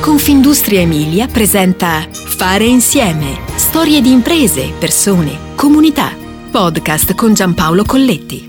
Confindustria Emilia presenta Fare insieme. Storie di imprese, persone, comunità. Podcast con Giampaolo Colletti.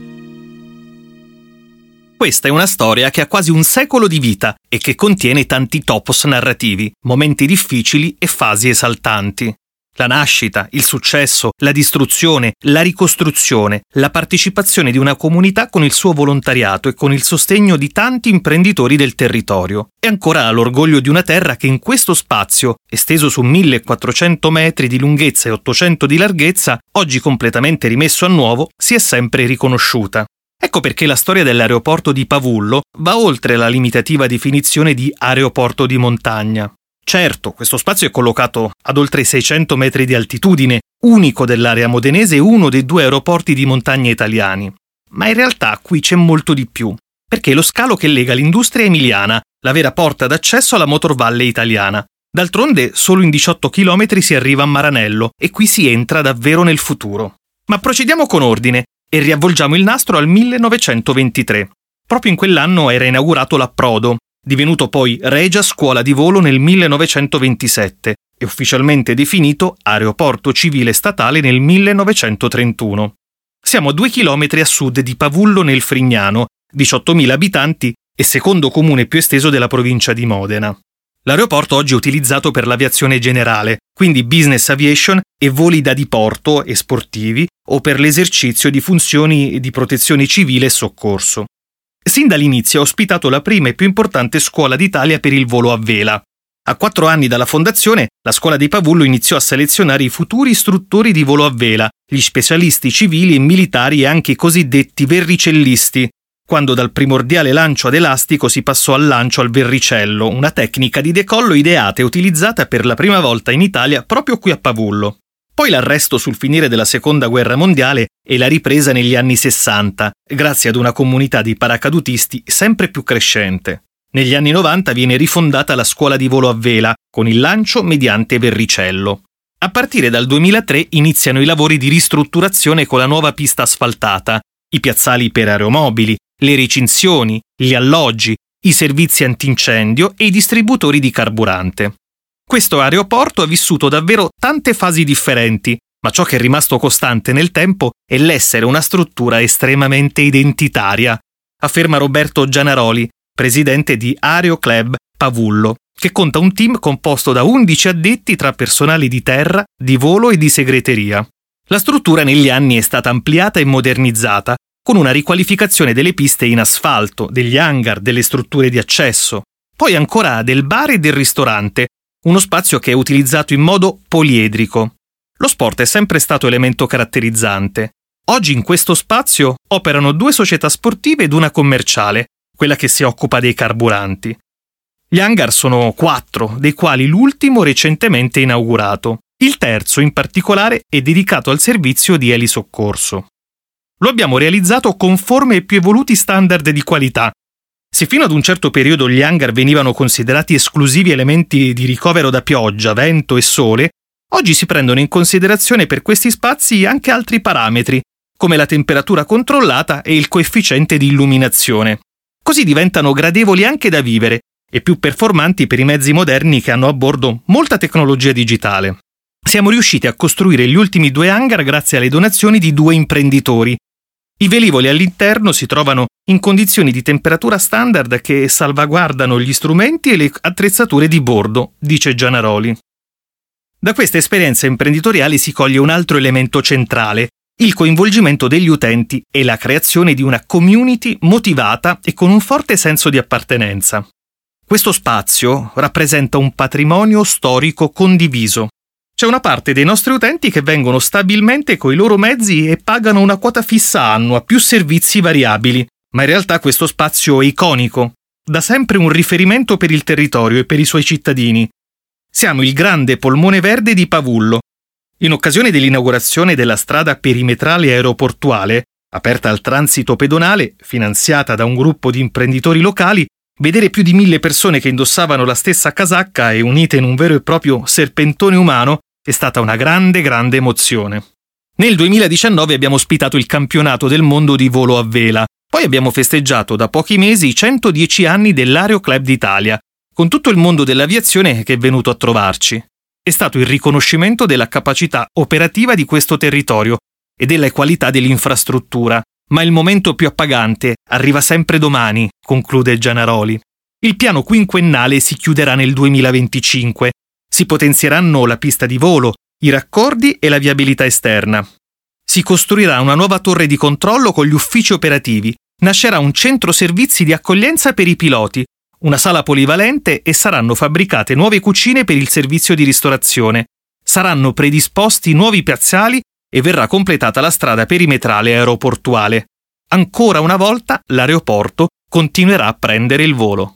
Questa è una storia che ha quasi un secolo di vita e che contiene tanti topos narrativi, momenti difficili e fasi esaltanti. La nascita, il successo, la distruzione, la ricostruzione, la partecipazione di una comunità con il suo volontariato e con il sostegno di tanti imprenditori del territorio. E ancora l'orgoglio di una terra che in questo spazio, esteso su 1400 metri di lunghezza e 800 di larghezza, oggi completamente rimesso a nuovo, si è sempre riconosciuta. Ecco perché la storia dell'aeroporto di Pavullo va oltre la limitativa definizione di aeroporto di montagna. Certo, questo spazio è collocato ad oltre 600 metri di altitudine, unico dell'area modenese e uno dei due aeroporti di montagna italiani. Ma in realtà qui c'è molto di più, perché è lo scalo che lega l'industria emiliana, la vera porta d'accesso alla motorvalle italiana. D'altronde, solo in 18 km si arriva a Maranello e qui si entra davvero nel futuro. Ma procediamo con ordine e riavvolgiamo il nastro al 1923. Proprio in quell'anno era inaugurato l'approdo, divenuto poi Regia Scuola di Volo nel 1927 e ufficialmente definito Aeroporto Civile Statale nel 1931. Siamo a due chilometri a sud di Pavullo nel Frignano, 18.000 abitanti e secondo comune più esteso della provincia di Modena. L'aeroporto oggi è utilizzato per l'aviazione generale, quindi business aviation e voli da diporto e sportivi o per l'esercizio di funzioni di protezione civile e soccorso. Sin dall'inizio ha ospitato la prima e più importante scuola d'Italia per il volo a vela. A quattro anni dalla fondazione, la scuola di Pavullo iniziò a selezionare i futuri istruttori di volo a vela, gli specialisti civili e militari e anche i cosiddetti verricellisti, quando dal primordiale lancio ad elastico si passò al lancio al verricello, una tecnica di decollo ideata e utilizzata per la prima volta in Italia proprio qui a Pavullo. Poi l'arresto sul finire della Seconda Guerra Mondiale e la ripresa negli anni 60, grazie ad una comunità di paracadutisti sempre più crescente. Negli anni 90 viene rifondata la scuola di volo a vela, con il lancio mediante verricello. A partire dal 2003 iniziano i lavori di ristrutturazione con la nuova pista asfaltata, i piazzali per aeromobili, le recinzioni, gli alloggi, i servizi antincendio e i distributori di carburante. Questo aeroporto ha vissuto davvero tante fasi differenti, ma ciò che è rimasto costante nel tempo è l'essere una struttura estremamente identitaria, afferma Roberto Gianaroli, presidente di Aereo Club Pavullo, che conta un team composto da 11 addetti tra personali di terra, di volo e di segreteria. La struttura negli anni è stata ampliata e modernizzata, con una riqualificazione delle piste in asfalto, degli hangar, delle strutture di accesso, poi ancora del bar e del ristorante, uno spazio che è utilizzato in modo poliedrico. Lo sport è sempre stato elemento caratterizzante. Oggi in questo spazio operano due società sportive ed una commerciale, quella che si occupa dei carburanti. Gli hangar sono quattro, dei quali l'ultimo recentemente inaugurato. Il terzo, in particolare, è dedicato al servizio di elisoccorso. Lo abbiamo realizzato conforme ai più evoluti standard di qualità, se fino ad un certo periodo gli hangar venivano considerati esclusivi elementi di ricovero da pioggia, vento e sole, oggi si prendono in considerazione per questi spazi anche altri parametri, come la temperatura controllata e il coefficiente di illuminazione. Così diventano gradevoli anche da vivere e più performanti per i mezzi moderni che hanno a bordo molta tecnologia digitale. Siamo riusciti a costruire gli ultimi due hangar grazie alle donazioni di due imprenditori, i velivoli all'interno si trovano in condizioni di temperatura standard che salvaguardano gli strumenti e le attrezzature di bordo, dice Gianaroli. Da questa esperienza imprenditoriale si coglie un altro elemento centrale, il coinvolgimento degli utenti e la creazione di una community motivata e con un forte senso di appartenenza. Questo spazio rappresenta un patrimonio storico condiviso, c'è una parte dei nostri utenti che vengono stabilmente coi loro mezzi e pagano una quota fissa annua più servizi variabili, ma in realtà questo spazio è iconico, da sempre un riferimento per il territorio e per i suoi cittadini. Siamo il grande polmone verde di Pavullo. In occasione dell'inaugurazione della strada perimetrale aeroportuale, aperta al transito pedonale, finanziata da un gruppo di imprenditori locali, vedere più di mille persone che indossavano la stessa casacca e unite in un vero e proprio serpentone umano è stata una grande, grande emozione. Nel 2019 abbiamo ospitato il campionato del mondo di volo a vela, poi abbiamo festeggiato da pochi mesi i 110 anni dell'Aero Club d'Italia con tutto il mondo dell'aviazione che è venuto a trovarci. È stato il riconoscimento della capacità operativa di questo territorio e della qualità dell'infrastruttura, ma il momento più appagante arriva sempre domani, conclude Gianaroli. Il piano quinquennale si chiuderà nel 2025. Si potenzieranno la pista di volo, i raccordi e la viabilità esterna. Si costruirà una nuova torre di controllo con gli uffici operativi. Nascerà un centro servizi di accoglienza per i piloti, una sala polivalente e saranno fabbricate nuove cucine per il servizio di ristorazione. Saranno predisposti nuovi piazzali e verrà completata la strada perimetrale aeroportuale. Ancora una volta l'aeroporto continuerà a prendere il volo.